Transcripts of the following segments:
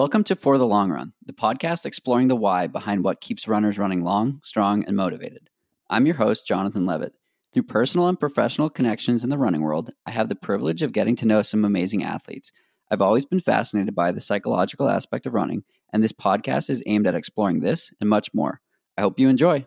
Welcome to For the Long Run, the podcast exploring the why behind what keeps runners running long, strong, and motivated. I'm your host, Jonathan Levitt. Through personal and professional connections in the running world, I have the privilege of getting to know some amazing athletes. I've always been fascinated by the psychological aspect of running, and this podcast is aimed at exploring this and much more. I hope you enjoy.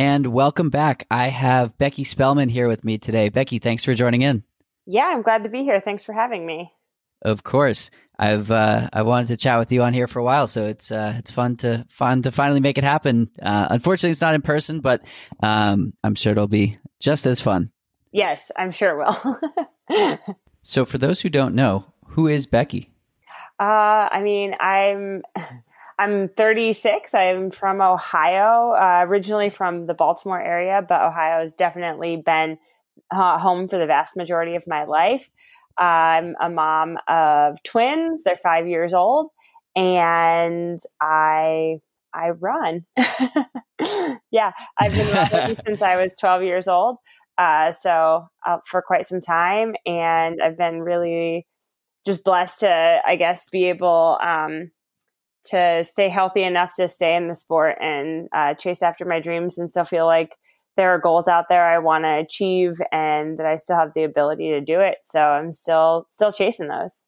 And welcome back. I have Becky Spellman here with me today. Becky, thanks for joining in. Yeah, I'm glad to be here. Thanks for having me. Of course, I've uh, I wanted to chat with you on here for a while, so it's uh, it's fun to fun to finally make it happen. Uh, unfortunately, it's not in person, but um, I'm sure it'll be just as fun. Yes, I'm sure it will. so, for those who don't know, who is Becky? Uh, I mean, I'm I'm 36. I'm from Ohio, uh, originally from the Baltimore area, but Ohio has definitely been uh, home for the vast majority of my life. I'm a mom of twins. They're five years old, and I I run. yeah, I've been running since I was 12 years old. Uh, so uh, for quite some time, and I've been really just blessed to, I guess, be able. Um, to stay healthy enough to stay in the sport and uh, chase after my dreams and still feel like there are goals out there I want to achieve and that I still have the ability to do it. So I'm still still chasing those.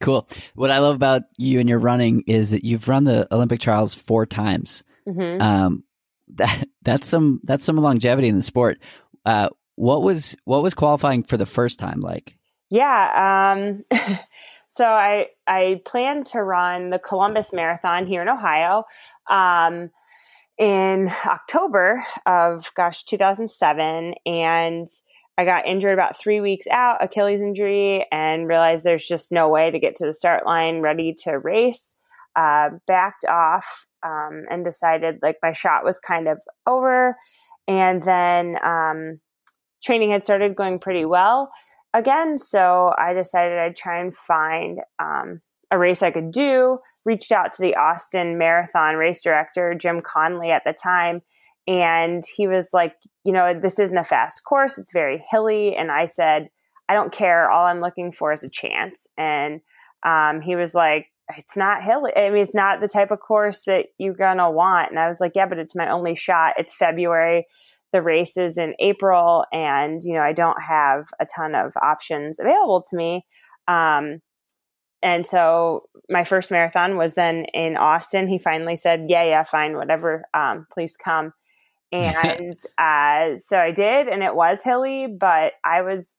Cool. What I love about you and your running is that you've run the Olympic trials four times. Mm-hmm. Um, that that's some that's some longevity in the sport. Uh, what was what was qualifying for the first time like? Yeah. Um, So I I plan to run the Columbus Marathon here in Ohio um, in October of gosh 2007, and I got injured about three weeks out, Achilles injury, and realized there's just no way to get to the start line ready to race. Uh, backed off um, and decided like my shot was kind of over, and then um, training had started going pretty well again. So I decided I'd try and find um, a race I could do. Reached out to the Austin Marathon race director, Jim Conley, at the time. And he was like, you know, this isn't a fast course, it's very hilly. And I said, I don't care. All I'm looking for is a chance. And um, he was like, it's not hilly. I mean, it's not the type of course that you're going to want. And I was like, yeah, but it's my only shot. It's February the races in April, and you know I don't have a ton of options available to me. Um, and so my first marathon was then in Austin. He finally said, "Yeah, yeah, fine, whatever. Um, please come." And uh, so I did, and it was hilly, but I was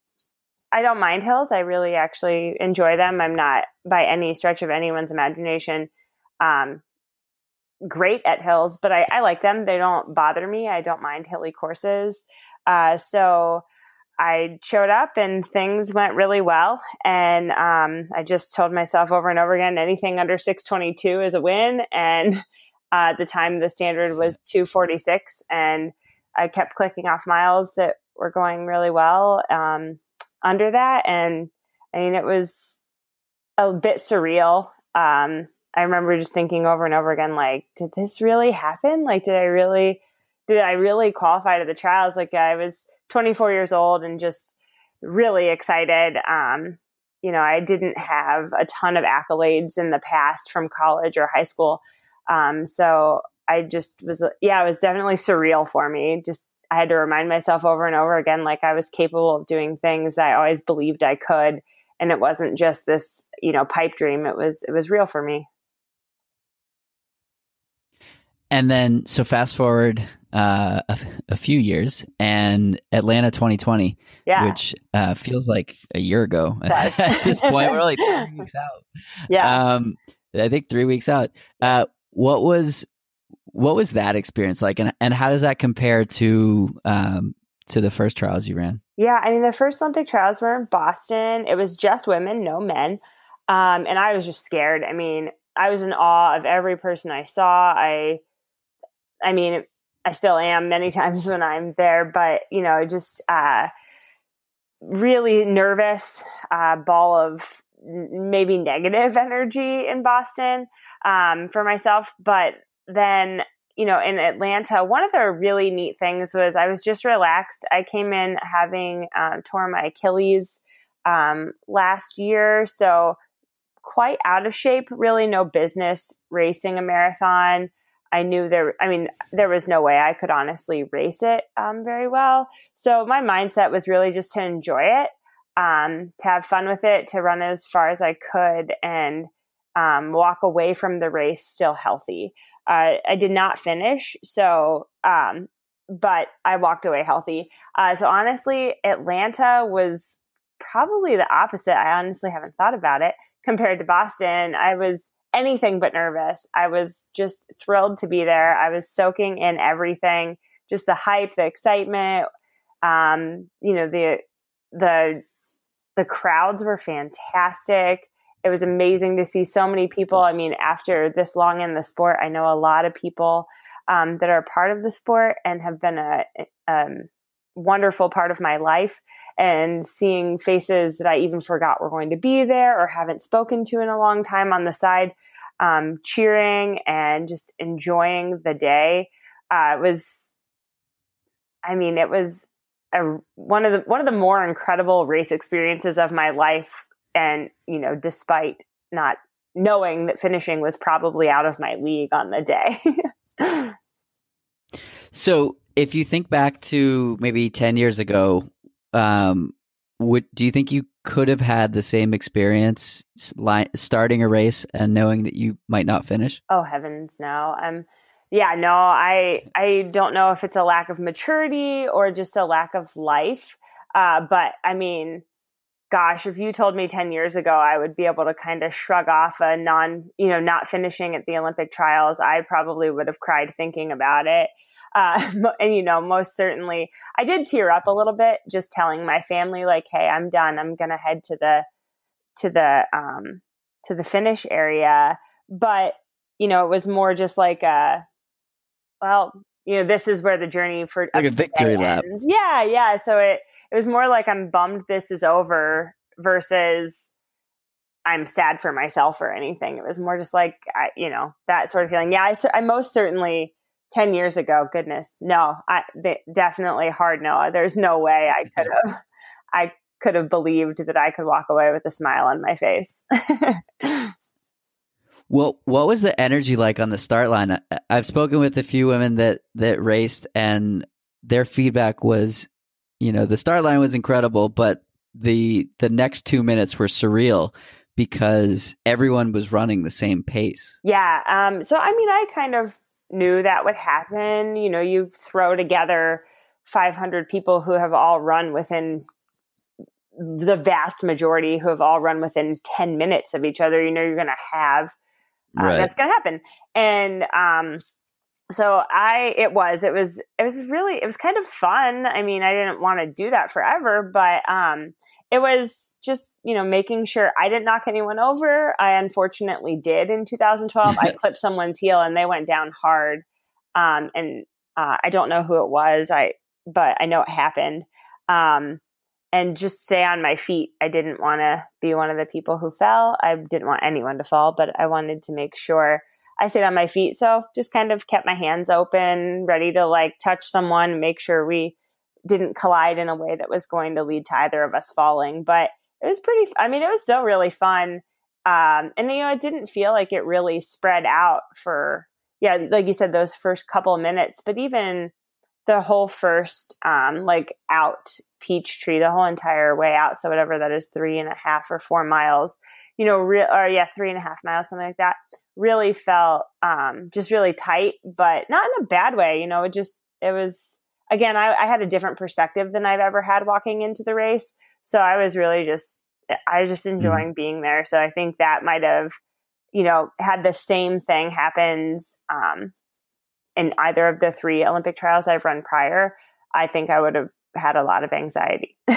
I don't mind hills. I really actually enjoy them. I'm not by any stretch of anyone's imagination um, great at hills, but I, I, like them. They don't bother me. I don't mind hilly courses. Uh, so I showed up and things went really well. And um, I just told myself over and over again anything under 622 is a win. And uh, at the time, the standard was 246. And I kept clicking off miles that were going really well um, under that. And I mean, it was a bit surreal. Um, I remember just thinking over and over again, like, did this really happen? Like, did I really, did I really qualify to the trials? Like, I was 24 years old and just really excited. Um, you know, I didn't have a ton of accolades in the past from college or high school. Um, so I just was, yeah, it was definitely surreal for me. Just, I had to remind myself over and over again, like I was capable of doing things I always believed I could. And it wasn't just this, you know, pipe dream. It was, it was real for me. And then, so fast forward uh, a, a, few years, and Atlanta 2020, yeah. which uh, feels like a year ago at this point. We're like three weeks out. Yeah. Um, I think three weeks out. Uh, what was what was that experience like, and and how does that compare to um, to the first trials you ran? Yeah, I mean, the first Olympic trials were in Boston. It was just women, no men, um, and I was just scared. I mean, I was in awe of every person I saw. I, I mean, I still am many times when I'm there, but you know, just uh, really nervous, uh, ball of maybe negative energy in Boston um, for myself. But then, you know, in Atlanta, one of the really neat things was I was just relaxed. I came in having um, torn my Achilles um, last year, so quite out of shape. Really, no business racing a marathon. I knew there, I mean, there was no way I could honestly race it um, very well. So my mindset was really just to enjoy it, um, to have fun with it, to run as far as I could, and um, walk away from the race still healthy. Uh, I did not finish, so, um, but I walked away healthy. Uh, so honestly, Atlanta was probably the opposite. I honestly haven't thought about it compared to Boston. I was anything but nervous. I was just thrilled to be there. I was soaking in everything, just the hype, the excitement. Um, you know, the the the crowds were fantastic. It was amazing to see so many people. I mean, after this long in the sport, I know a lot of people um, that are part of the sport and have been a, um, wonderful part of my life and seeing faces that I even forgot were going to be there or haven't spoken to in a long time on the side, um, cheering and just enjoying the day uh, was, I mean, it was a, one of the one of the more incredible race experiences of my life. And you know, despite not knowing that finishing was probably out of my league on the day. so if you think back to maybe 10 years ago, um, would do you think you could have had the same experience starting a race and knowing that you might not finish? Oh heavens, no. Um yeah, no, I I don't know if it's a lack of maturity or just a lack of life. Uh, but I mean, gosh, if you told me 10 years ago I would be able to kind of shrug off a non, you know, not finishing at the Olympic trials, I probably would have cried thinking about it. Uh, and, you know, most certainly I did tear up a little bit just telling my family, like, hey, I'm done. I'm going to head to the, to the, um, to the finish area. But, you know, it was more just like a, well, you know, this is where the journey for like a victory lap. Ends. Yeah, yeah. So it it was more like I'm bummed this is over versus I'm sad for myself or anything. It was more just like I, you know that sort of feeling. Yeah, I, I most certainly ten years ago. Goodness, no, I they, definitely hard no. There's no way I could have. I could have believed that I could walk away with a smile on my face. Well, what was the energy like on the start line? I've spoken with a few women that that raced, and their feedback was, you know, the start line was incredible, but the the next two minutes were surreal because everyone was running the same pace. Yeah. Um, so I mean, I kind of knew that would happen. You know, you throw together 500 people who have all run within the vast majority who have all run within 10 minutes of each other. You know, you're going to have uh, right. that's going to happen. And um, so I, it was, it was, it was really, it was kind of fun. I mean, I didn't want to do that forever, but um, it was just, you know, making sure I didn't knock anyone over. I unfortunately did in 2012. I clipped someone's heel and they went down hard. Um, and uh, I don't know who it was. I, but I know it happened. Um, and just stay on my feet. I didn't want to be one of the people who fell. I didn't want anyone to fall, but I wanted to make sure I stayed on my feet. So just kind of kept my hands open, ready to like touch someone, make sure we didn't collide in a way that was going to lead to either of us falling. But it was pretty, I mean, it was still really fun. Um, and, you know, it didn't feel like it really spread out for, yeah, like you said, those first couple minutes, but even the whole first um, like out Peachtree the whole entire way out. So whatever that is, three and a half or four miles, you know, re- or yeah, three and a half miles, something like that. Really felt um, just really tight, but not in a bad way. You know, it just it was again. I, I had a different perspective than I've ever had walking into the race, so I was really just I was just mm-hmm. enjoying mm-hmm. being there. So I think that might have, you know, had the same thing happened um, in either of the three Olympic trials I've run prior, I think I would have had a lot of anxiety.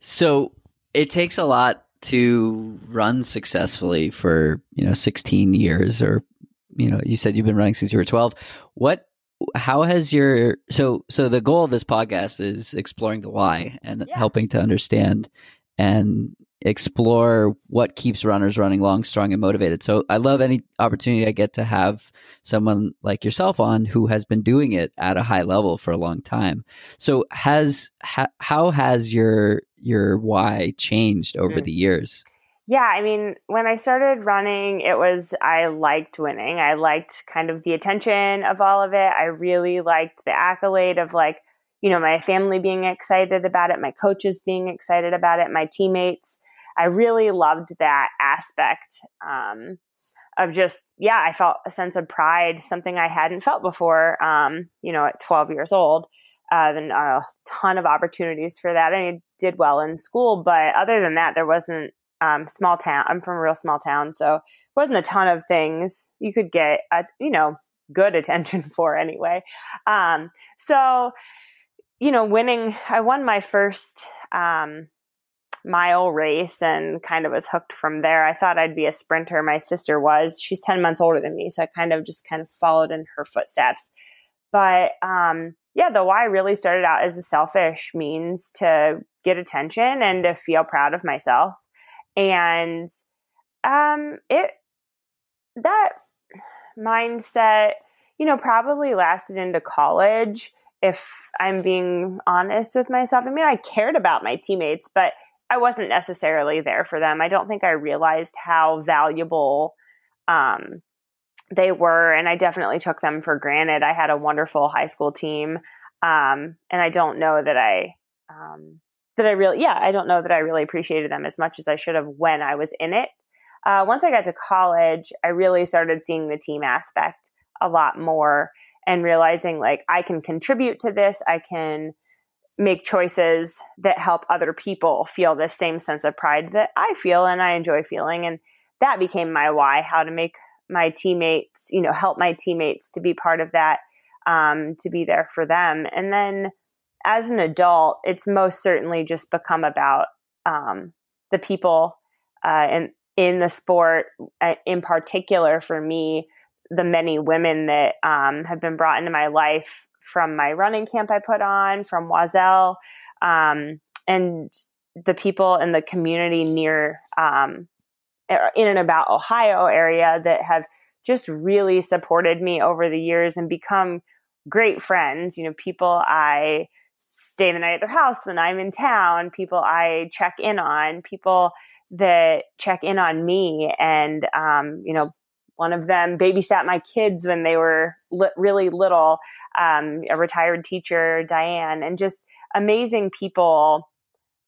so it takes a lot to run successfully for, you know, 16 years or, you know, you said you've been running since you were 12. What how has your so so the goal of this podcast is exploring the why and yeah. helping to understand and explore what keeps runners running long, strong, and motivated. So I love any opportunity I get to have someone like yourself on who has been doing it at a high level for a long time. So has ha, how has your your why changed over mm-hmm. the years? Yeah, I mean, when I started running, it was I liked winning. I liked kind of the attention of all of it. I really liked the accolade of like, you know, my family being excited about it, my coaches being excited about it, my teammates. I really loved that aspect um, of just, yeah, I felt a sense of pride, something I hadn't felt before, um, you know, at 12 years old. Uh, and a ton of opportunities for that. I did well in school, but other than that, there wasn't um, small town. I'm from a real small town, so it wasn't a ton of things you could get, uh, you know, good attention for anyway. Um, so, you know, winning, I won my first um, mile race and kind of was hooked from there. I thought I'd be a sprinter. My sister was. She's 10 months older than me. So I kind of just kind of followed in her footsteps. But um, yeah, the why really started out as a selfish means to get attention and to feel proud of myself. And um, it, that mindset, you know, probably lasted into college if I'm being honest with myself. I mean, I cared about my teammates, but I wasn't necessarily there for them. I don't think I realized how valuable um, they were, and I definitely took them for granted. I had a wonderful high school team, um, and I don't know that I um, that I really, yeah, I don't know that I really appreciated them as much as I should have when I was in it. Uh, once I got to college, I really started seeing the team aspect a lot more and realizing like I can contribute to this. I can make choices that help other people feel the same sense of pride that I feel and I enjoy feeling. And that became my why how to make my teammates, you know, help my teammates to be part of that, um, to be there for them. And then as an adult, it's most certainly just become about um, the people uh, and in the sport, uh, in particular for me, the many women that um, have been brought into my life from my running camp I put on, from Oiselle, um, and the people in the community near um, in and about Ohio area that have just really supported me over the years and become great friends. You know, people I stay the night at their house when I'm in town, people I check in on, people that check in on me and um, you know one of them babysat my kids when they were li- really little, um, a retired teacher, Diane, and just amazing people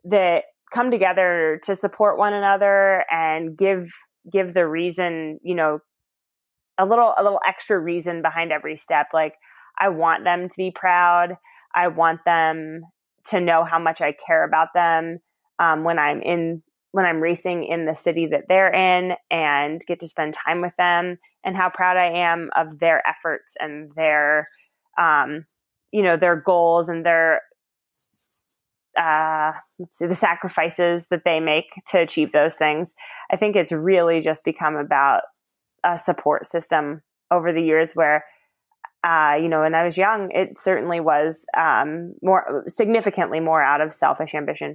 that come together to support one another and give give the reason, you know, a little a little extra reason behind every step. Like I want them to be proud. I want them to know how much I care about them um, when I'm in when I'm racing in the city that they're in and get to spend time with them and how proud I am of their efforts and their um, you know their goals and their uh, see, the sacrifices that they make to achieve those things. I think it's really just become about a support system over the years where uh, you know, when I was young, it certainly was um, more significantly more out of selfish ambition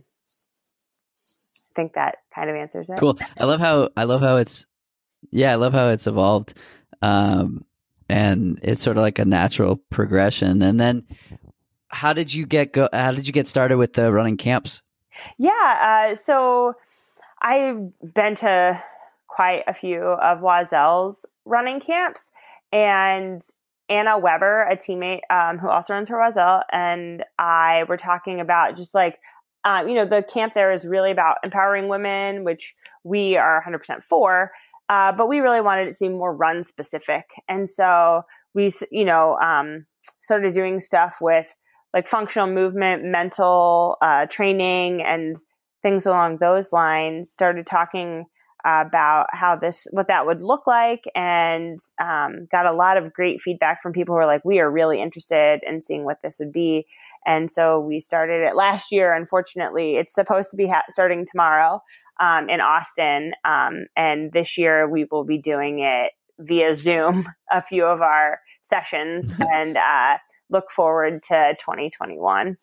think that kind of answers it. Cool. I love how I love how it's yeah, I love how it's evolved. Um and it's sort of like a natural progression. And then how did you get go how did you get started with the running camps? Yeah, uh, so I've been to quite a few of Oiselle's running camps and Anna Weber, a teammate um, who also runs for Oiselle, and I were talking about just like uh, you know, the camp there is really about empowering women, which we are 100% for. Uh, but we really wanted it to be more run specific. And so we, you know, um, started doing stuff with like functional movement, mental uh, training, and things along those lines. Started talking about how this what that would look like and um, got a lot of great feedback from people who were like we are really interested in seeing what this would be. And so we started it last year unfortunately. It's supposed to be ha- starting tomorrow um, in austin um, and this year we will be doing it via zoom a few of our sessions and uh, look forward to 2021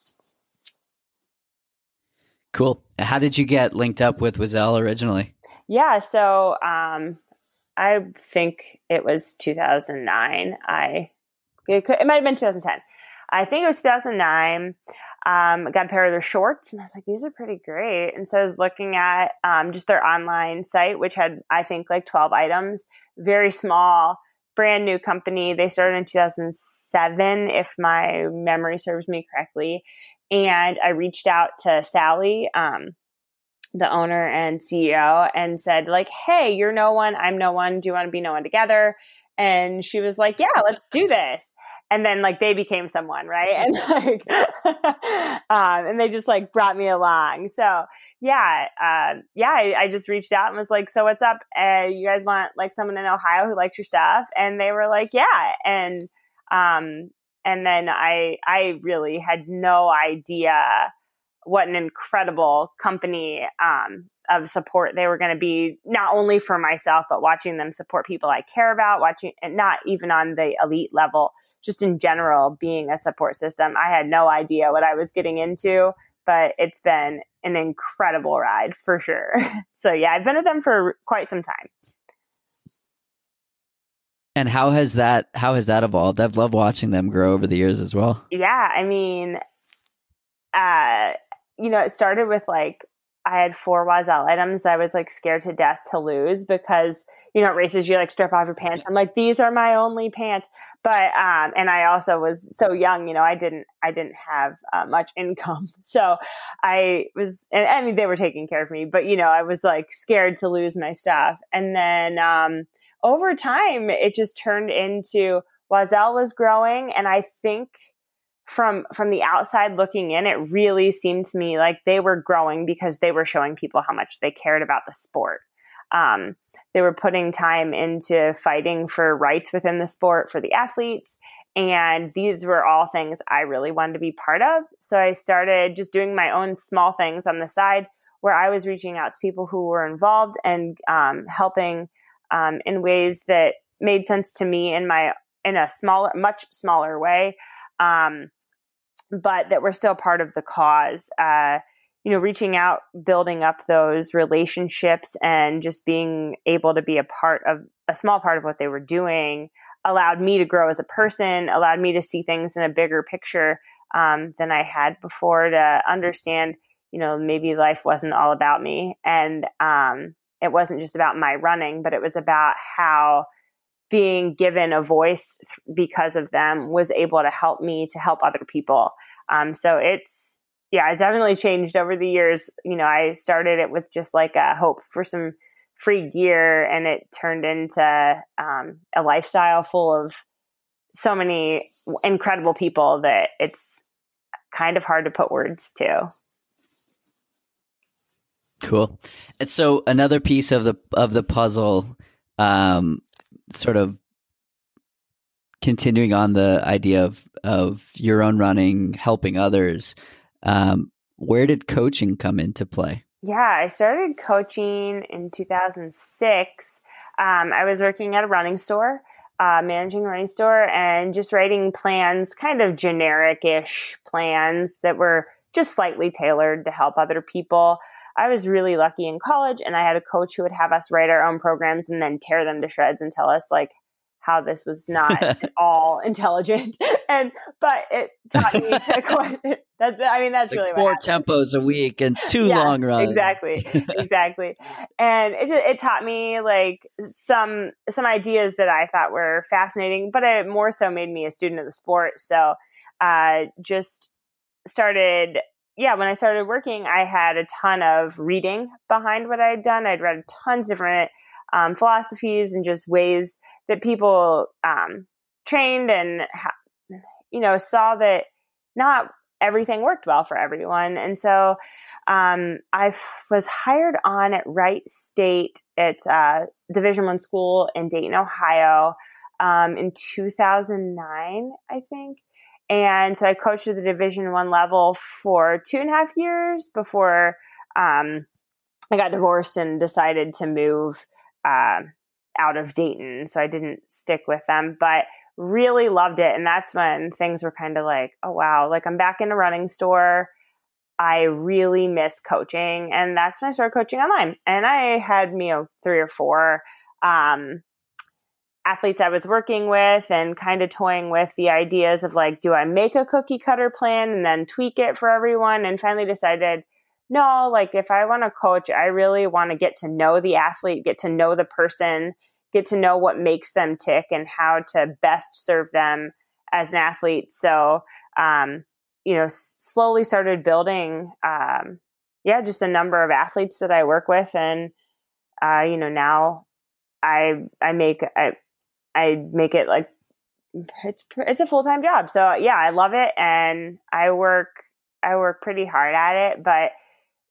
Cool. How did you get linked up with Oiselle originally? Yeah, so um, I think it was 2009. I it, could, it might have been 2010. I think it was 2009. Um, got a pair of their shorts, and I was like, these are pretty great. And so I was looking at um, just their online site, which had I think like 12 items, very small, brand new company. They started in 2007, if my memory serves me correctly. And I reached out to Sally, um, the owner and CEO, and said, like, hey, you're no one, I'm no one. Do you want to be no one together? And she was like, yeah, let's do this. And then like they became someone, right? And like, um, and they just like brought me along. So yeah, uh, yeah, I, I, just reached out and was like, so what's up? Uh, you guys want like someone in Ohio who likes your stuff? And they were like, yeah. And um, and then I I really had no idea what an incredible company um, of support they were going to be not only for myself but watching them support people i care about watching and not even on the elite level just in general being a support system. I had no idea what i was getting into but it's been an incredible ride for sure. So yeah i've been with them for quite some time and how has that how has that evolved? I've loved watching them grow over the years as well. Yeah, I mean, uh, you know, it started with like I had four Oiselle items that I was like scared to death to lose because you know races you like strip off your pants. I'm like these are my only pants, but um, and I also was so young, you know, I didn't I didn't have uh, much income, so I was and I mean they were taking care of me, but you know I was like scared to lose my stuff, and then um, over time, it just turned into Oiselle was growing. And I think from from the outside looking in, it really seemed to me like they were growing because they were showing people how much they cared about the sport. Um, they were putting time into fighting for rights within the sport for the athletes. And these were all things I really wanted to be part of. So I started just doing my own small things on the side where I was reaching out to people who were involved and um, helping um, in ways that made sense to me in my in a smaller, much smaller way, um, but that were still part of the cause. Uh, you know, reaching out, building up those relationships, and just being able to be a part of a small part of what they were doing allowed me to grow as a person, allowed me to see things in a bigger picture um, than I had before to understand, you know, maybe life wasn't all about me. And um, it wasn't just about my running, but it was about how being given a voice because of them was able to help me to help other people. Um, so it's, yeah, it's definitely changed over the years. You know, I started it with just like a hope for some free gear, and it turned into um, a lifestyle full of so many incredible people that it's kind of hard to put words to. Cool. And so another piece of the of the puzzle, um, sort of continuing on the idea of of your own running, helping others. Um, where did coaching come into play? Yeah, I started coaching in 2006. Um, I was working at a running store, uh, managing a running store, and just writing plans, kind of generic ish plans that were just slightly tailored to help other people. I was really lucky in college and I had a coach who would have us write our own programs and then tear them to shreds and tell us like how this was not at all intelligent. And but it taught me to quite that I mean that's like really four tempos a week and two yeah, long runs. Exactly. exactly. And it just, it taught me like some some ideas that I thought were fascinating, but it more so made me a student of the sport. So uh just started yeah, when I started working, I had a ton of reading behind what I had done. I'd read tons of different um, philosophies and just ways that people um, trained and, you know, saw that not everything worked well for everyone. And so um, I f- was hired on at Wright State. It's a Division One school in Dayton, Ohio, um, in 2009, I think. And so I coached at the Division One level for two and a half years before um, I got divorced and decided to move uh, out of Dayton. So I didn't stick with them, but really loved it. And that's when things were kind of like, oh, wow, like I'm back in a running store. I really miss coaching. And that's when I started coaching online. And I had, you know, three or four um, athletes I was working with and kind of toying with the ideas of like, do I make a cookie cutter plan and then tweak it for everyone? And finally decided, no, like if I want to coach, I really want to get to know the athlete, get to know the person, get to know what makes them tick and how to best serve them as an athlete. So, um, you know, slowly started building, um, yeah, just a number of athletes that I work with. And, uh, you know, now I, I make, I, I make it like, it's, it's a full-time job. So yeah, I love it. And I work, I work pretty hard at it, but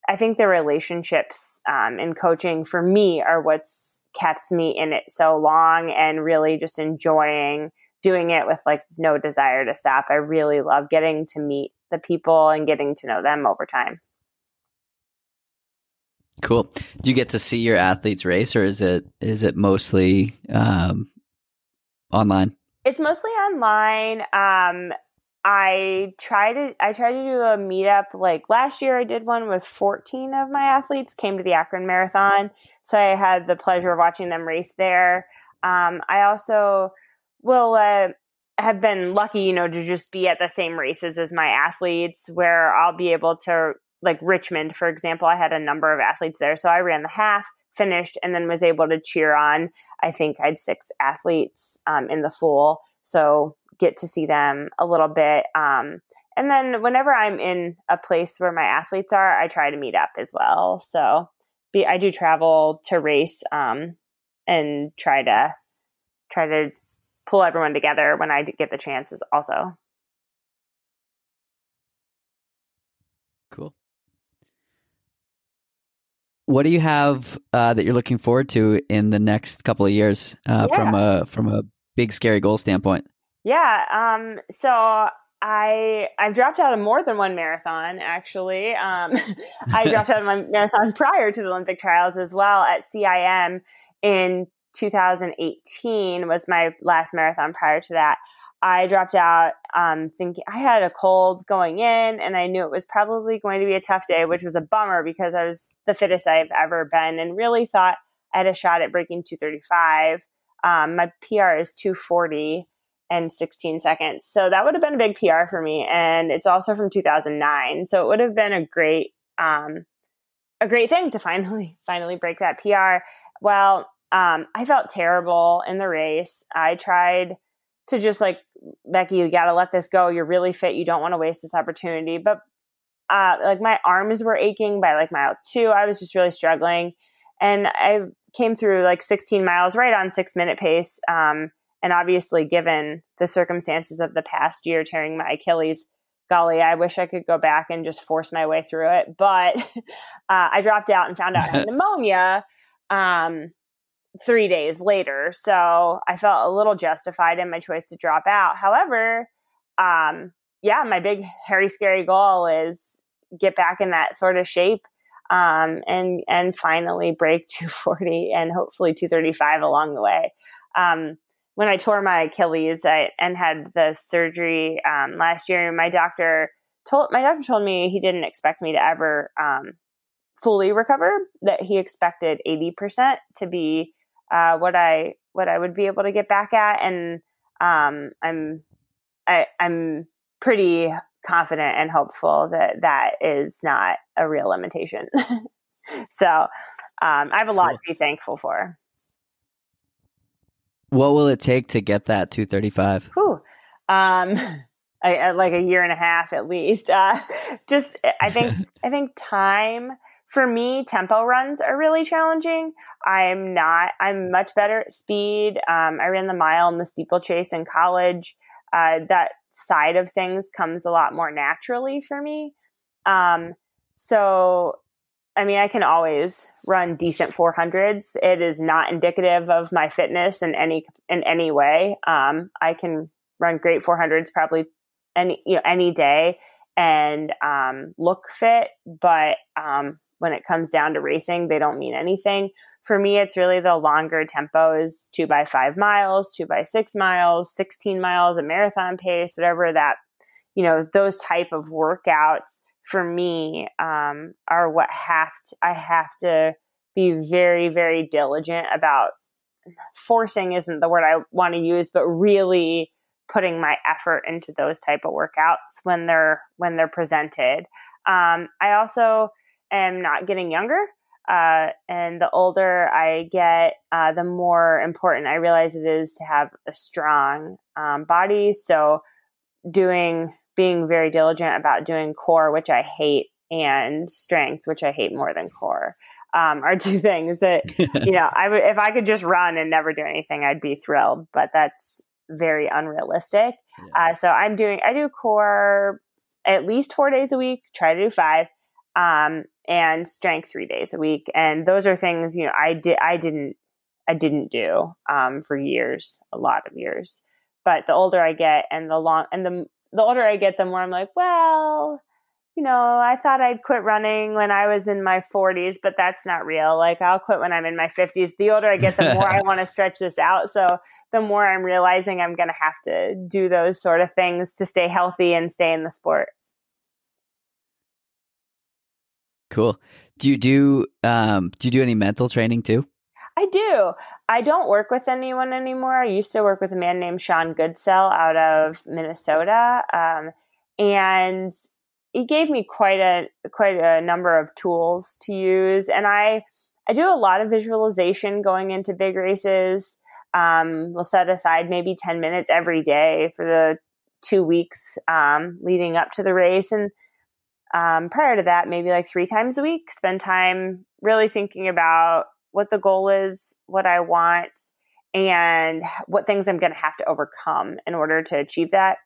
I think the relationships um, in coaching for me are what's kept me in it so long and really just enjoying doing it with like no desire to stop. I really love getting to meet the people and getting to know them over time. Cool. Do you get to see your athletes race, or is it is it mostly um, online? It's mostly online. Um, I try to I try to do a meetup like last year I did one with 14 of my athletes came to the Akron Marathon so I had the pleasure of watching them race there um, I also will uh, have been lucky you know to just be at the same races as my athletes where I'll be able to like Richmond for example I had a number of athletes there so I ran the half finished and then was able to cheer on I think I had six athletes um, in the full so get to see them a little bit. Um, and then whenever I'm in a place where my athletes are, I try to meet up as well. So be, I do travel to race um, and try to try to pull everyone together when I get the chances. Also, cool. What do you have uh, that you're looking forward to in the next couple of years uh, yeah. from a from a big scary goal standpoint? Yeah. Um, so I I've dropped out of more than one marathon actually. Um, I dropped out of my marathon prior to the Olympic trials as well at CIM in 2018 was my last marathon prior to that. I dropped out um, thinking I had a cold going in and I knew it was probably going to be a tough day, which was a bummer because I was the fittest I've ever been and really thought I had a shot at breaking 235. Um, my PR is 240 and 16 seconds. So that would have been a big PR for me. And it's also from 2009. So it would have been a great, um, a great thing to finally, finally break that PR. Well, um, I felt terrible in the race. I tried to just like, Becky, you got to let this go. You're really fit. You don't want to waste this opportunity. But, uh, like my arms were aching by like mile two. I was just really struggling. And I came through like 16 miles right on six minute pace. Um, and obviously, given the circumstances of the past year, tearing my Achilles, golly, I wish I could go back and just force my way through it. But uh, I dropped out and found out I had pneumonia um, three days later. So I felt a little justified in my choice to drop out. However, um, yeah, my big, hairy, scary goal is get back in that sort of shape um, and and finally break 240 and hopefully 235 along the way. Um, when I tore my Achilles I, and had the surgery um, last year, my doctor told my doctor told me he didn't expect me to ever um, fully recover. That he expected eighty percent to be uh, what I what I would be able to get back at, and um, I'm I, I'm pretty confident and hopeful that that is not a real limitation. so um, I have a lot cool. to be thankful for. What will it take to get that 235? Whew. Um, I, I, like a year and a half at least. Uh, just, I think, I think time for me, tempo runs are really challenging. I'm not, I'm much better at speed. Um, I ran the mile and the steeplechase in college. Uh, that side of things comes a lot more naturally for me. Um, so, I mean, I can always run decent 400s. It is not indicative of my fitness in any in any way. Um, I can run great 400s probably any you know any day and um, look fit, but um, when it comes down to racing, they don't mean anything. For me, it's really the longer tempos two by five miles, two by six miles, 16 miles, a marathon pace, whatever that, you know, those type of workouts for me um, are what have to, I have to be very, very diligent about. Forcing isn't the word I want to use, but really putting my effort into those type of workouts when they're when they're presented. Um, I also am not getting younger. Uh, and the older I get, uh, the more important I realize it is to have a strong um, body. So, doing, being very diligent about doing core, which I hate, and strength, which I hate more than core, um, are two things that you know. I would if I could just run and never do anything, I'd be thrilled. But that's very unrealistic. Yeah. Uh, so I'm doing, I do core at least four days a week. Try to do five um, and strength three days a week. And those are things, you know, I did, I didn't, I didn't do um, for years, a lot of years. But the older I get and the long, and the, the older I get, the more I'm like, well, you know, I thought I'd quit running when I was in my 40s, but that's not real. Like, I'll quit when I'm in my 50s. The older I get, the more I want to stretch this out. So, the more I'm realizing I'm going to have to do those sort of things to stay healthy and stay in the sport. Cool. Do you do um do you do any mental training too? I do. I don't work with anyone anymore. I used to work with a man named Sean Goodsell out of Minnesota, um, and he gave me quite a quite a number of tools to use. And I I do a lot of visualization going into big races. Um, we'll set aside maybe ten minutes every day for the two weeks um, leading up to the race, and um, prior to that, maybe like three times a week, spend time really thinking about what the goal is, what I want, and what things I'm going to have to overcome in order to achieve that.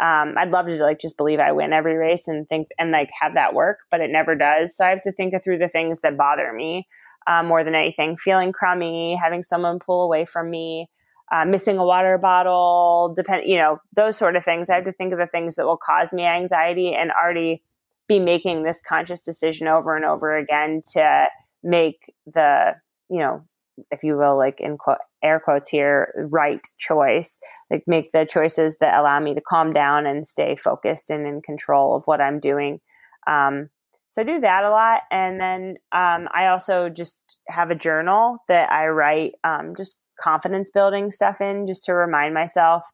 Um, I'd love to like just believe I win every race and think and like have that work, but it never does. So I have to think through the things that bother me um, more than anything. Feeling crummy, having someone pull away from me, uh, missing a water bottle, depend, you know, those sort of things. I have to think of the things that will cause me anxiety and already be making this conscious decision over and over again to make the you know if you will like in quote, air quotes here right choice like make the choices that allow me to calm down and stay focused and in control of what i'm doing. Um, so i do that a lot. And then um, i also just have a journal that i write um, just confidence building stuff in just to remind myself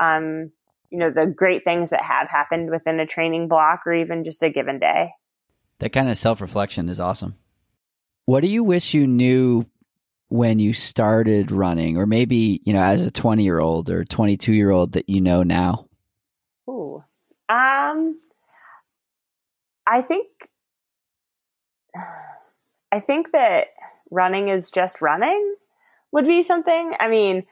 um, you know the great things that have happened within a training block or even just a given day. That kind of self-reflection is awesome. What do you wish you knew when you started running? Or maybe you know as a 20 year old or 22 year old that you know now. Ooh. um i think i think that running is just running would be something. I mean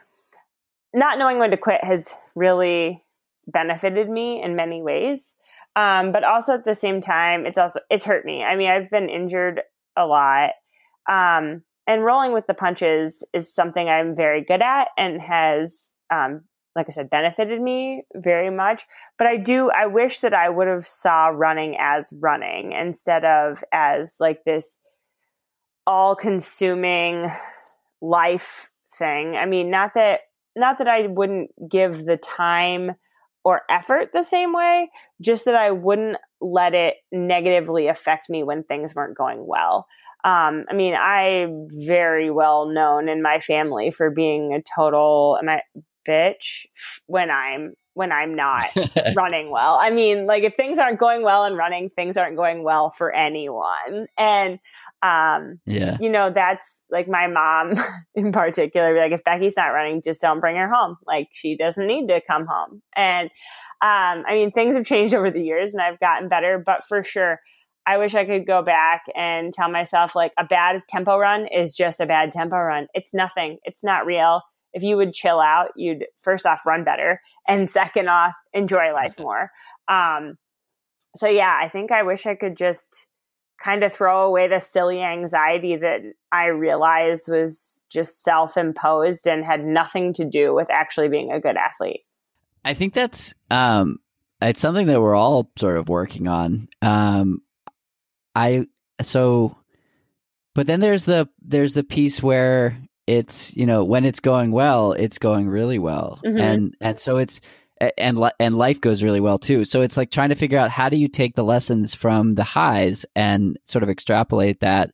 not knowing when to quit has really benefited me in many ways. Um, but also at the same time, it's also it's hurt me. I mean, I've been injured a lot. Um, and rolling with the punches is something I'm very good at and has, um, like I said, benefited me very much. But I do, I wish that I would have saw running as running instead of as like this all consuming life thing. I mean, not that, not that I wouldn't give the time or effort the same way, just that I wouldn't let it negatively affect me when things weren't going well. Um, I mean, I'm very well known in my family for being a total I, bitch when I'm when I'm not running well. I mean, like if things aren't going well in running, things aren't going well for anyone. And um yeah. you know, that's like my mom in particular, like if Becky's not running, just don't bring her home. Like she doesn't need to come home. And um I mean, things have changed over the years and I've gotten better, but for sure I wish I could go back and tell myself like a bad tempo run is just a bad tempo run. It's nothing. It's not real if you would chill out, you'd first off run better, and second off enjoy life more. Um, so yeah, I think I wish I could just kind of throw away the silly anxiety that I realized was just self imposed and had nothing to do with actually being a good athlete. I think that's um, it's something that we're all sort of working on. Um, I so, but then there's the there's the piece where it's you know when it's going well, it's going really well, mm-hmm. and and so it's and and life goes really well too. So it's like trying to figure out how do you take the lessons from the highs and sort of extrapolate that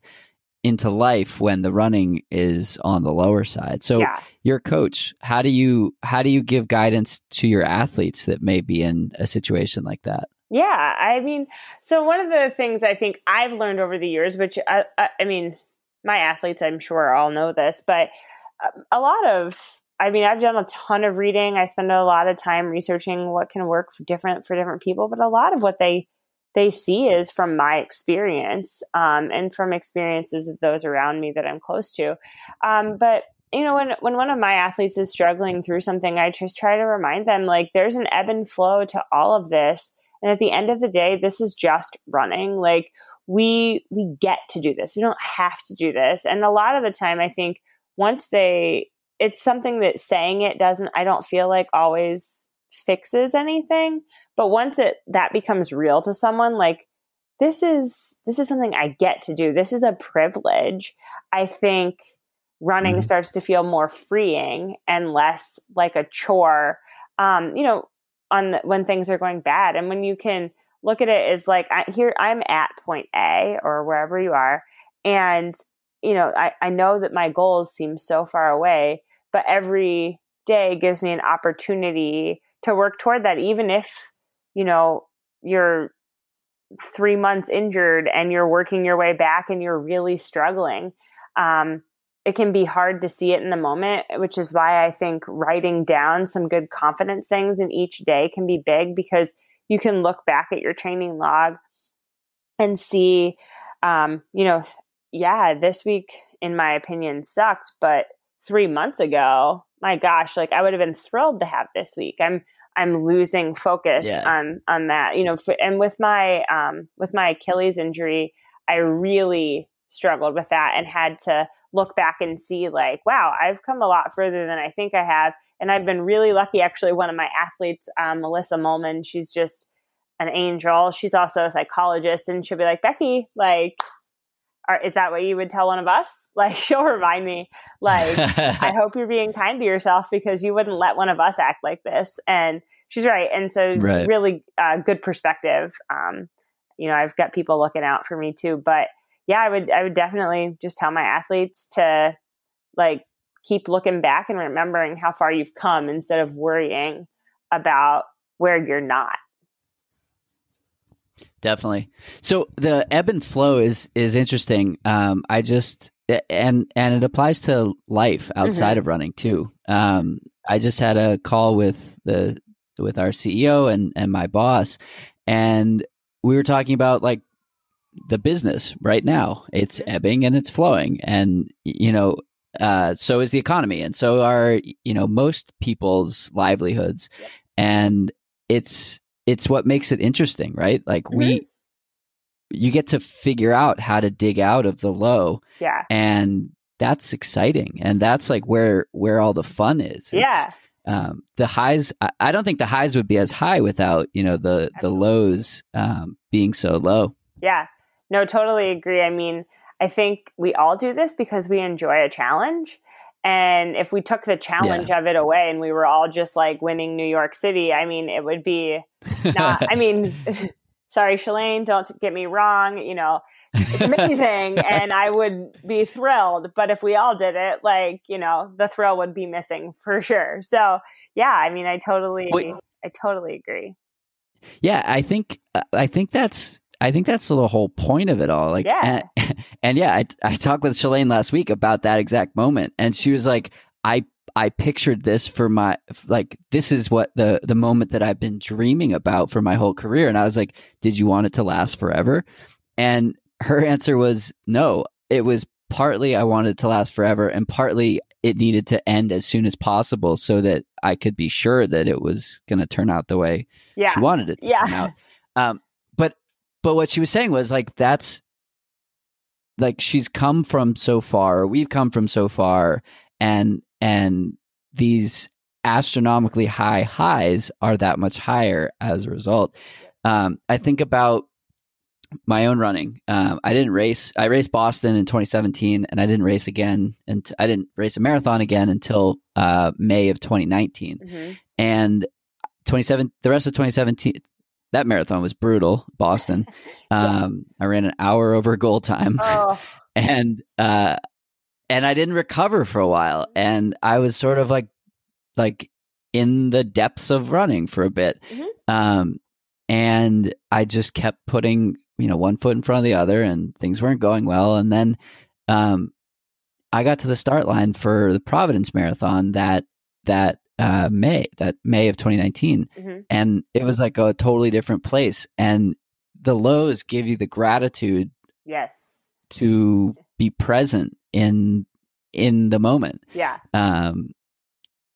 into life when the running is on the lower side. So yeah. your coach, how do you how do you give guidance to your athletes that may be in a situation like that? Yeah, I mean, so one of the things I think I've learned over the years, which I, uh, I, uh, I mean, my athletes, I'm sure all know this, but um, a lot of I mean, I've done a ton of reading. I spend a lot of time researching what can work for different for different people, but a lot of what they they see is from my experience um, and from experiences of those around me that I'm close to. Um, but you know, when when one of my athletes is struggling through something, I just try to remind them like there's an ebb and flow to all of this, and at the end of the day, this is just running. Like we we get to do this. We don't have to do this. And a lot of the time, I think once they it's something that saying it doesn't i don't feel like always fixes anything but once it that becomes real to someone like this is this is something i get to do this is a privilege i think running mm-hmm. starts to feel more freeing and less like a chore um you know on the, when things are going bad and when you can look at it as like I, here i'm at point a or wherever you are and you know, I, I know that my goals seem so far away, but every day gives me an opportunity to work toward that, even if, you know, you're three months injured and you're working your way back and you're really struggling. Um, it can be hard to see it in the moment, which is why I think writing down some good confidence things in each day can be big because you can look back at your training log and see, um, you know, yeah, this week, in my opinion, sucked. But three months ago, my gosh, like I would have been thrilled to have this week. I'm I'm losing focus yeah. on on that, you know. For, and with my um, with my Achilles injury, I really struggled with that and had to look back and see like, wow, I've come a lot further than I think I have. And I've been really lucky. Actually, one of my athletes, um, Melissa Molman, she's just an angel. She's also a psychologist, and she'll be like, Becky, like are, is that what you would tell one of us? Like, she'll remind me, like, I hope you're being kind to yourself because you wouldn't let one of us act like this. And she's right. And so, right. really uh, good perspective. Um, you know, I've got people looking out for me too. But yeah, I would, I would definitely just tell my athletes to like keep looking back and remembering how far you've come instead of worrying about where you're not definitely. So the ebb and flow is is interesting. Um, I just and and it applies to life outside mm-hmm. of running too. Um, I just had a call with the with our CEO and and my boss, and we were talking about like the business right now. It's ebbing and it's flowing, and you know. Uh, so is the economy, and so are you know most people's livelihoods, and it's it's what makes it interesting, right? Like mm-hmm. we you get to figure out how to dig out of the low. Yeah. And that's exciting. And that's like where where all the fun is. It's, yeah. Um, the highs I, I, don't think the highs would be as high without, you know, the Absolutely. the lows um, being so low. Yeah. No, totally agree. I mean, I think we all do this because we enjoy a challenge. And if we took the challenge yeah. of it away and we were all just like winning New York City, I mean, it would be not, I mean, sorry, Shalane, don't get me wrong. You know, it's amazing and I would be thrilled. But if we all did it, like, you know, the thrill would be missing for sure. So, yeah, I mean, I totally, Wait. I totally agree. Yeah, I think, uh, I think that's, I think that's the whole point of it all. Like, yeah. and, and yeah, I, I talked with Shalane last week about that exact moment, and she was like, I I pictured this for my like this is what the the moment that I've been dreaming about for my whole career and I was like did you want it to last forever and her answer was no it was partly I wanted it to last forever, and partly it needed to end as soon as possible so that I could be sure that it was going to turn out the way yeah. she wanted it to yeah. turn out. Um, but what she was saying was like that's like she's come from so far, we've come from so far, and and these astronomically high highs are that much higher as a result. Um, I think about my own running. Um, I didn't race. I raced Boston in 2017, and I didn't race again, and I didn't race a marathon again until uh, May of 2019. Mm-hmm. And 27, the rest of 2017, that marathon was brutal. Boston. Um, I ran an hour over goal time, oh. and uh, and I didn't recover for a while, and I was sort of like like in the depths of running for a bit. Mm-hmm. Um, and I just kept putting, you know, one foot in front of the other and things weren't going well. And then, um, I got to the start line for the Providence Marathon that, that, uh, May, that May of 2019. Mm-hmm. And it was like a totally different place. And the lows give you the gratitude. Yes. To be present in, in the moment. Yeah. Um,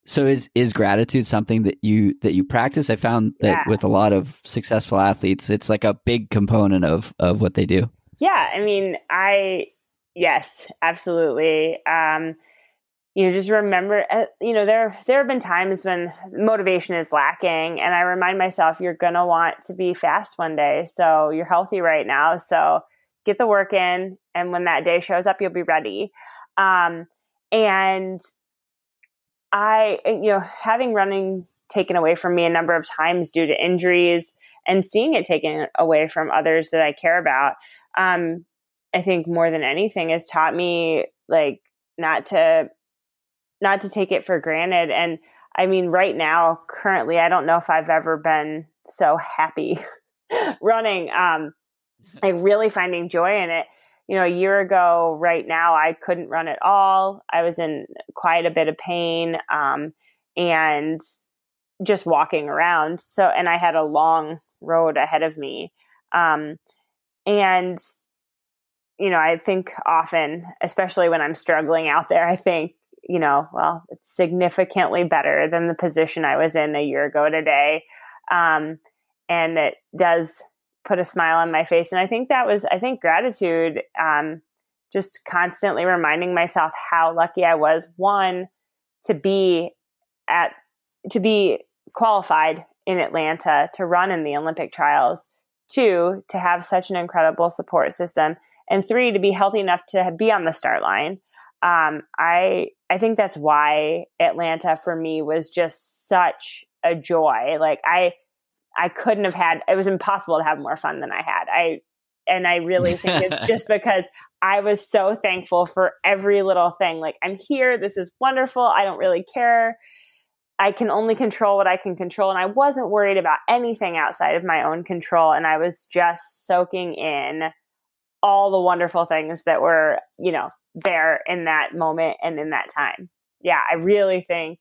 so is is gratitude something that you that you practice? I found that yeah. with a lot of successful athletes, it's like a big component of of what they do. Yeah, I mean, I yes, absolutely. Um, you know, just remember, uh, you know, there there have been times when motivation is lacking, and I remind myself, you're gonna want to be fast one day. So you're healthy right now, so get the work in, and when that day shows up, you'll be ready. Um, and I, you know, having running taken away from me a number of times due to injuries and seeing it taken away from others that I care about, um, I think more than anything has taught me like not to not to take it for granted. And I mean, right now, currently, I don't know if I've ever been so happy running. Um, I'm really finding joy in it you know, a year ago, right now, I couldn't run at all. I was in quite a bit of pain um, and just walking around. So, and I had a long road ahead of me. Um, and, you know, I think often, especially when I'm struggling out there, I think, you know, well, it's significantly better than the position I was in a year ago today. Um, and it does put a smile on my face. And I think that was, I think gratitude, um, just constantly reminding myself how lucky I was, one, to be at, to be qualified in Atlanta to run in the Olympic trials, two, to have such an incredible support system, and three, to be healthy enough to be on the start line. Um, I I think that's why Atlanta for me was just such a joy. Like I I couldn't have had it was impossible to have more fun than I had. I and I really think it's just because I was so thankful for every little thing. Like I'm here, this is wonderful. I don't really care. I can only control what I can control and I wasn't worried about anything outside of my own control and I was just soaking in all the wonderful things that were, you know, there in that moment and in that time. Yeah, I really think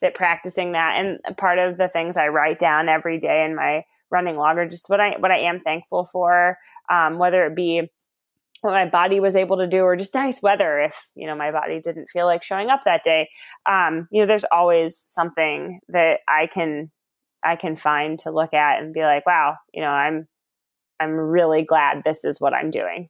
that practicing that and part of the things I write down every day in my running log are just what I what I am thankful for, um, whether it be what my body was able to do or just nice weather if you know my body didn't feel like showing up that day um, you know there's always something that i can i can find to look at and be like wow you know i'm i'm really glad this is what i'm doing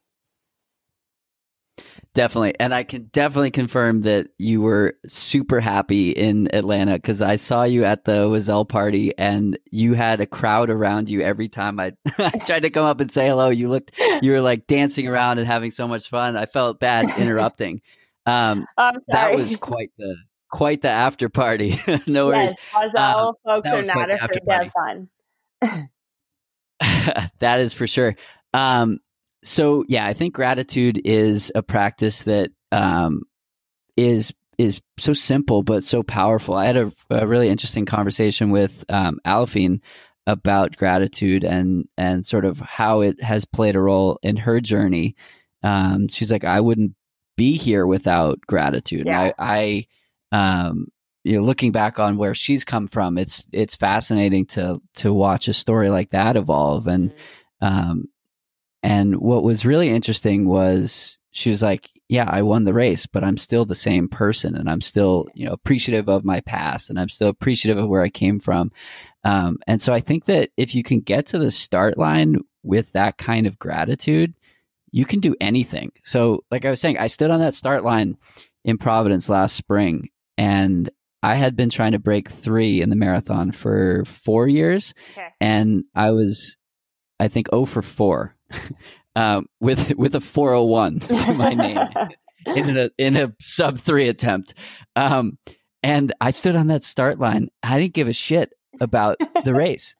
Definitely. And I can definitely confirm that you were super happy in Atlanta because I saw you at the Oiselle party and you had a crowd around you every time I, I tried to come up and say hello. You looked, you were like dancing around and having so much fun. I felt bad interrupting. Um, that was quite the, quite the after party. no worries. Yes, Oiselle um, folks are not afraid to have fun. that is for sure. Um, so yeah, I think gratitude is a practice that um, is is so simple but so powerful. I had a, a really interesting conversation with um, Aliphine about gratitude and and sort of how it has played a role in her journey. Um, she's like, I wouldn't be here without gratitude. Yeah. I, I um, you know, looking back on where she's come from, it's it's fascinating to to watch a story like that evolve and. Mm-hmm. Um, and what was really interesting was she was like, "Yeah, I won the race, but I'm still the same person, and I'm still, you know, appreciative of my past, and I'm still appreciative of where I came from." Um, and so I think that if you can get to the start line with that kind of gratitude, you can do anything. So, like I was saying, I stood on that start line in Providence last spring, and I had been trying to break three in the marathon for four years, okay. and I was, I think, oh for four, um, with with a four hundred one to my name in a in a sub three attempt, um, and I stood on that start line. I didn't give a shit about the race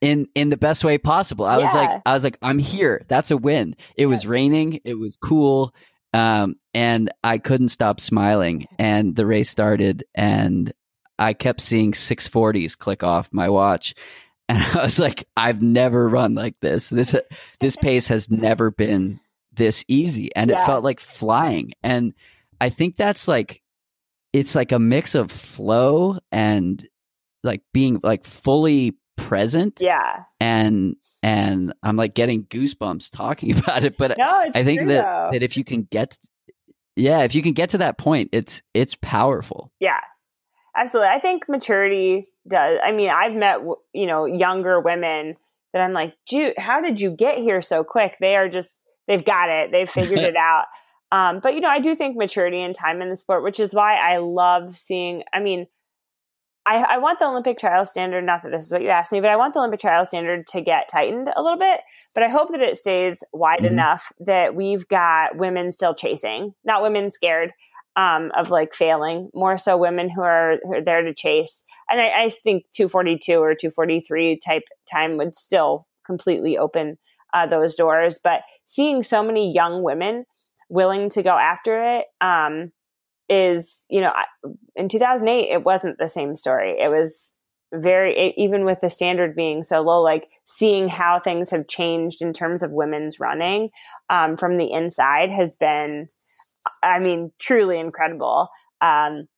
in in the best way possible. I yeah. was like I was like I'm here. That's a win. It was raining, it was cool, um and I couldn't stop smiling and the race started and I kept seeing 640s click off my watch and I was like I've never run like this. This this pace has never been this easy and yeah. it felt like flying and I think that's like it's like a mix of flow and like being like fully present. Yeah. And and I'm like getting goosebumps talking about it. But no, I think that though. that if you can get yeah, if you can get to that point, it's it's powerful. Yeah. Absolutely. I think maturity does. I mean, I've met you know younger women that I'm like, "Dude, how did you get here so quick?" They are just they've got it. They've figured it out. Um, but you know, I do think maturity and time in the sport, which is why I love seeing. I mean, I, I, want the Olympic trial standard, not that this is what you asked me, but I want the Olympic trial standard to get tightened a little bit. But I hope that it stays wide mm-hmm. enough that we've got women still chasing, not women scared um, of like failing, more so women who are, who are there to chase. And I, I, think 242 or 243 type time would still completely open uh, those doors. But seeing so many young women willing to go after it, um, is, you know, in 2008, it wasn't the same story. It was very, even with the standard being so low, like seeing how things have changed in terms of women's running um, from the inside has been, I mean, truly incredible. Um,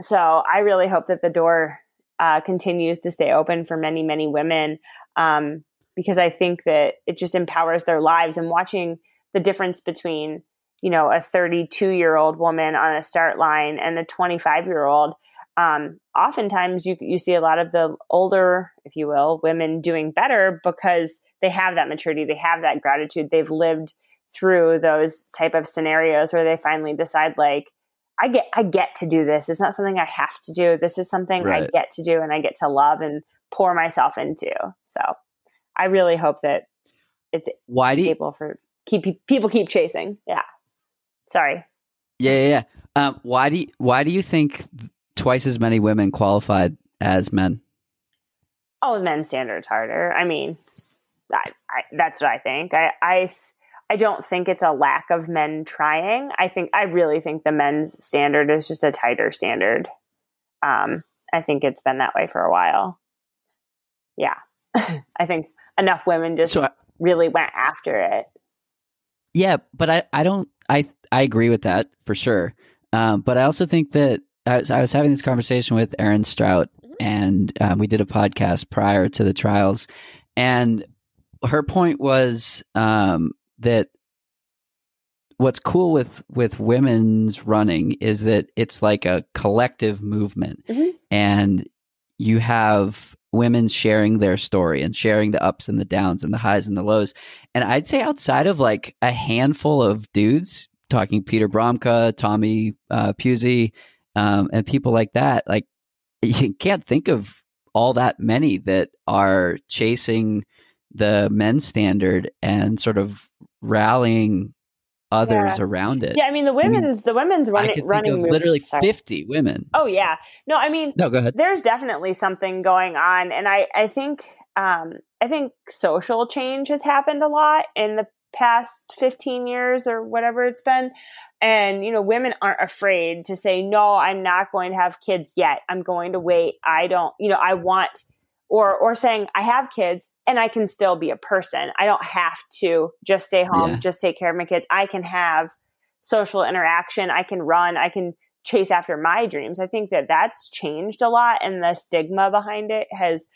so I really hope that the door uh, continues to stay open for many, many women um, because I think that it just empowers their lives and watching the difference between you know, a 32 year old woman on a start line and a 25 year old. Um, oftentimes you, you see a lot of the older, if you will, women doing better because they have that maturity, they have that gratitude, they've lived through those type of scenarios where they finally decide like, I get, I get to do this. It's not something I have to do. This is something right. I get to do and I get to love and pour myself into. So I really hope that it's why do you, able for keep people keep chasing. Yeah. Sorry. Yeah, yeah. yeah. Um, why do you, why do you think twice as many women qualified as men? Oh, men's standards harder. I mean, I, I, that's what I think. I, I I don't think it's a lack of men trying. I think I really think the men's standard is just a tighter standard. Um, I think it's been that way for a while. Yeah, I think enough women just so I, really went after it. Yeah, but I, I don't I I agree with that for sure. Um, but I also think that I was, I was having this conversation with Erin Strout, mm-hmm. and um, we did a podcast prior to the trials, and her point was um, that what's cool with with women's running is that it's like a collective movement, mm-hmm. and you have women sharing their story and sharing the ups and the downs and the highs and the lows. And I'd say outside of like a handful of dudes, talking Peter Bromka, Tommy uh, Puzey, um, and people like that, like you can't think of all that many that are chasing the men's standard and sort of rallying others yeah. around it. Yeah, I mean the women's I mean, the women's running running literally Sorry. fifty women. Oh yeah, no, I mean no, go ahead. There's definitely something going on, and I I think um, I think social change has happened a lot in the past 15 years or whatever it's been and you know women aren't afraid to say no i'm not going to have kids yet i'm going to wait i don't you know i want or or saying I have kids and I can still be a person. I don't have to just stay home, yeah. just take care of my kids. I can have social interaction. I can run. I can chase after my dreams. I think that that's changed a lot and the stigma behind it has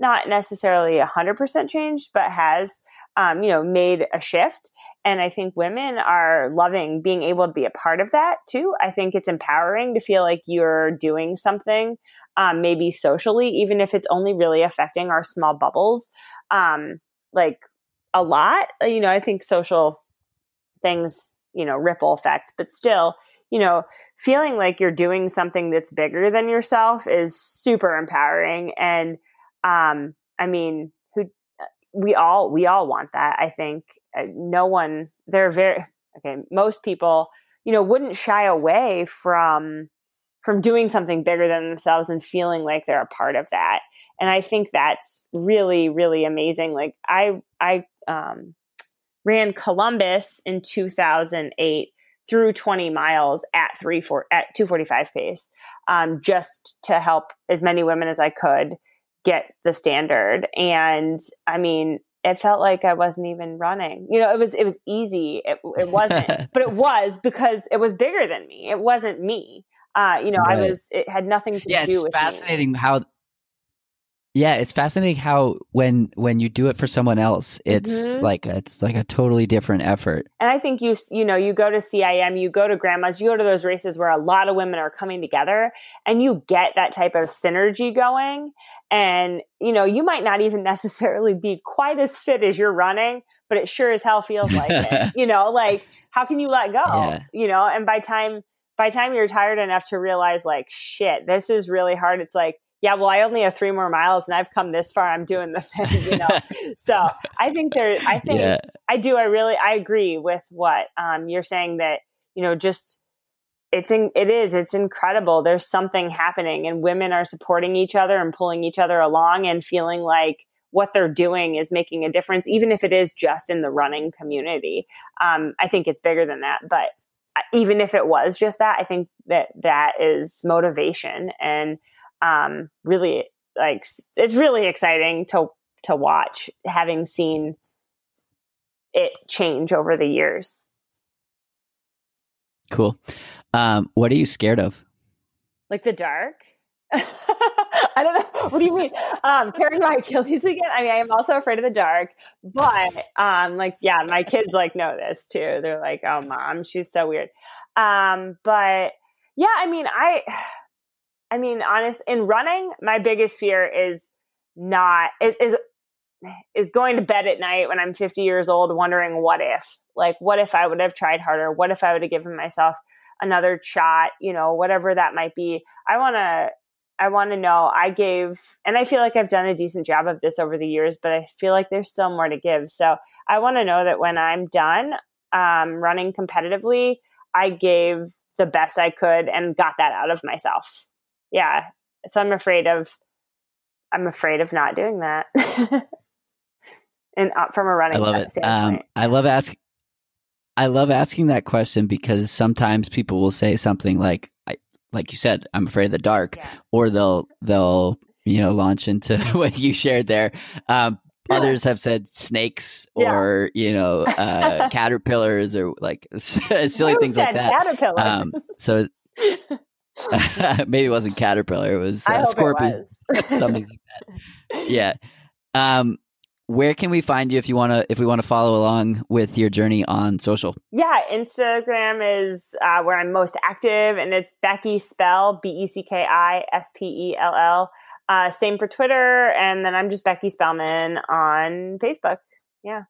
not necessarily 100% changed, but has, um, you know, made a shift. And I think women are loving being able to be a part of that too. I think it's empowering to feel like you're doing something, um, maybe socially, even if it's only really affecting our small bubbles, um, like a lot. You know, I think social things you know ripple effect but still you know feeling like you're doing something that's bigger than yourself is super empowering and um i mean who we all we all want that i think. Uh, no one they're very okay most people you know wouldn't shy away from from doing something bigger than themselves and feeling like they're a part of that. And i think that's really really amazing. Like i i um ran Columbus in 2008 through 20 miles at three four at 245 pace, um, just to help as many women as I could get the standard. And I mean, it felt like I wasn't even running. You know, it was it was easy. It, it wasn't, but it was because it was bigger than me. It wasn't me. Uh, you know, right. I was. It had nothing to yeah, do with. Yeah, it's fascinating me. how yeah, it's fascinating how when when you do it for someone else, it's mm-hmm. like it's like a totally different effort. And I think you you know you go to CIM, you go to Grandma's, you go to those races where a lot of women are coming together, and you get that type of synergy going. And you know you might not even necessarily be quite as fit as you're running, but it sure as hell feels like it. You know, like how can you let go? Yeah. You know, and by time by time you're tired enough to realize like shit, this is really hard. It's like yeah, well, I only have three more miles and I've come this far. I'm doing the thing, you know. so I think there, I think yeah. I do. I really, I agree with what um, you're saying that you know, just it's in, it is it's incredible. There's something happening, and women are supporting each other and pulling each other along, and feeling like what they're doing is making a difference, even if it is just in the running community. Um, I think it's bigger than that, but uh, even if it was just that, I think that that is motivation and um, really like it's really exciting to to watch having seen it change over the years cool um, what are you scared of like the dark I don't know. What do you mean? Um, tearing my Achilles again? I mean, I am also afraid of the dark, but um, like, yeah, my kids like know this too. They're like, "Oh, mom, she's so weird." Um, but yeah, I mean, I I mean, honest in running, my biggest fear is not is is is going to bed at night when I'm 50 years old wondering what if like what if I would have tried harder? What if I would have given myself another shot? You know whatever that might be. I want to I want to know. I gave and I feel like I've done a decent job of this over the years but I feel like there's still more to give. So I want to know that when I'm done um, running competitively I gave the best I could and got that out of myself yeah. So I'm afraid of, I'm afraid of not doing that. and uh, from a running, I love it. Um, I love asking. I love asking that question because sometimes people will say something like, I, like you said, I'm afraid of the dark, yeah. or they'll they'll you know launch into what you shared there. Um, others have said snakes or yeah. you know uh, caterpillars or like silly Who things like that. Caterpillar. Um, so Maybe it wasn't caterpillar. It was uh, scorpion. something like that. Yeah. Um, where can we find you if you want to if we want to follow along with your journey on social yeah instagram is uh, where i'm most active and it's becky spell b-e-c-k-i-s-p-e-l-l uh, same for twitter and then i'm just becky spellman on facebook yeah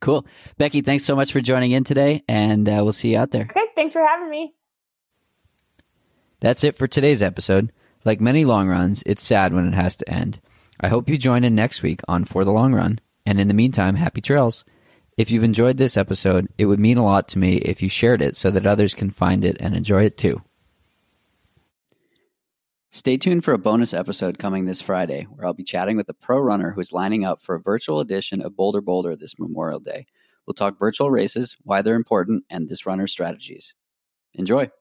cool becky thanks so much for joining in today and uh, we'll see you out there okay thanks for having me that's it for today's episode. Like many long runs, it's sad when it has to end. I hope you join in next week on For the Long Run. And in the meantime, happy trails. If you've enjoyed this episode, it would mean a lot to me if you shared it so that others can find it and enjoy it too. Stay tuned for a bonus episode coming this Friday, where I'll be chatting with a pro runner who's lining up for a virtual edition of Boulder Boulder this Memorial Day. We'll talk virtual races, why they're important, and this runner's strategies. Enjoy.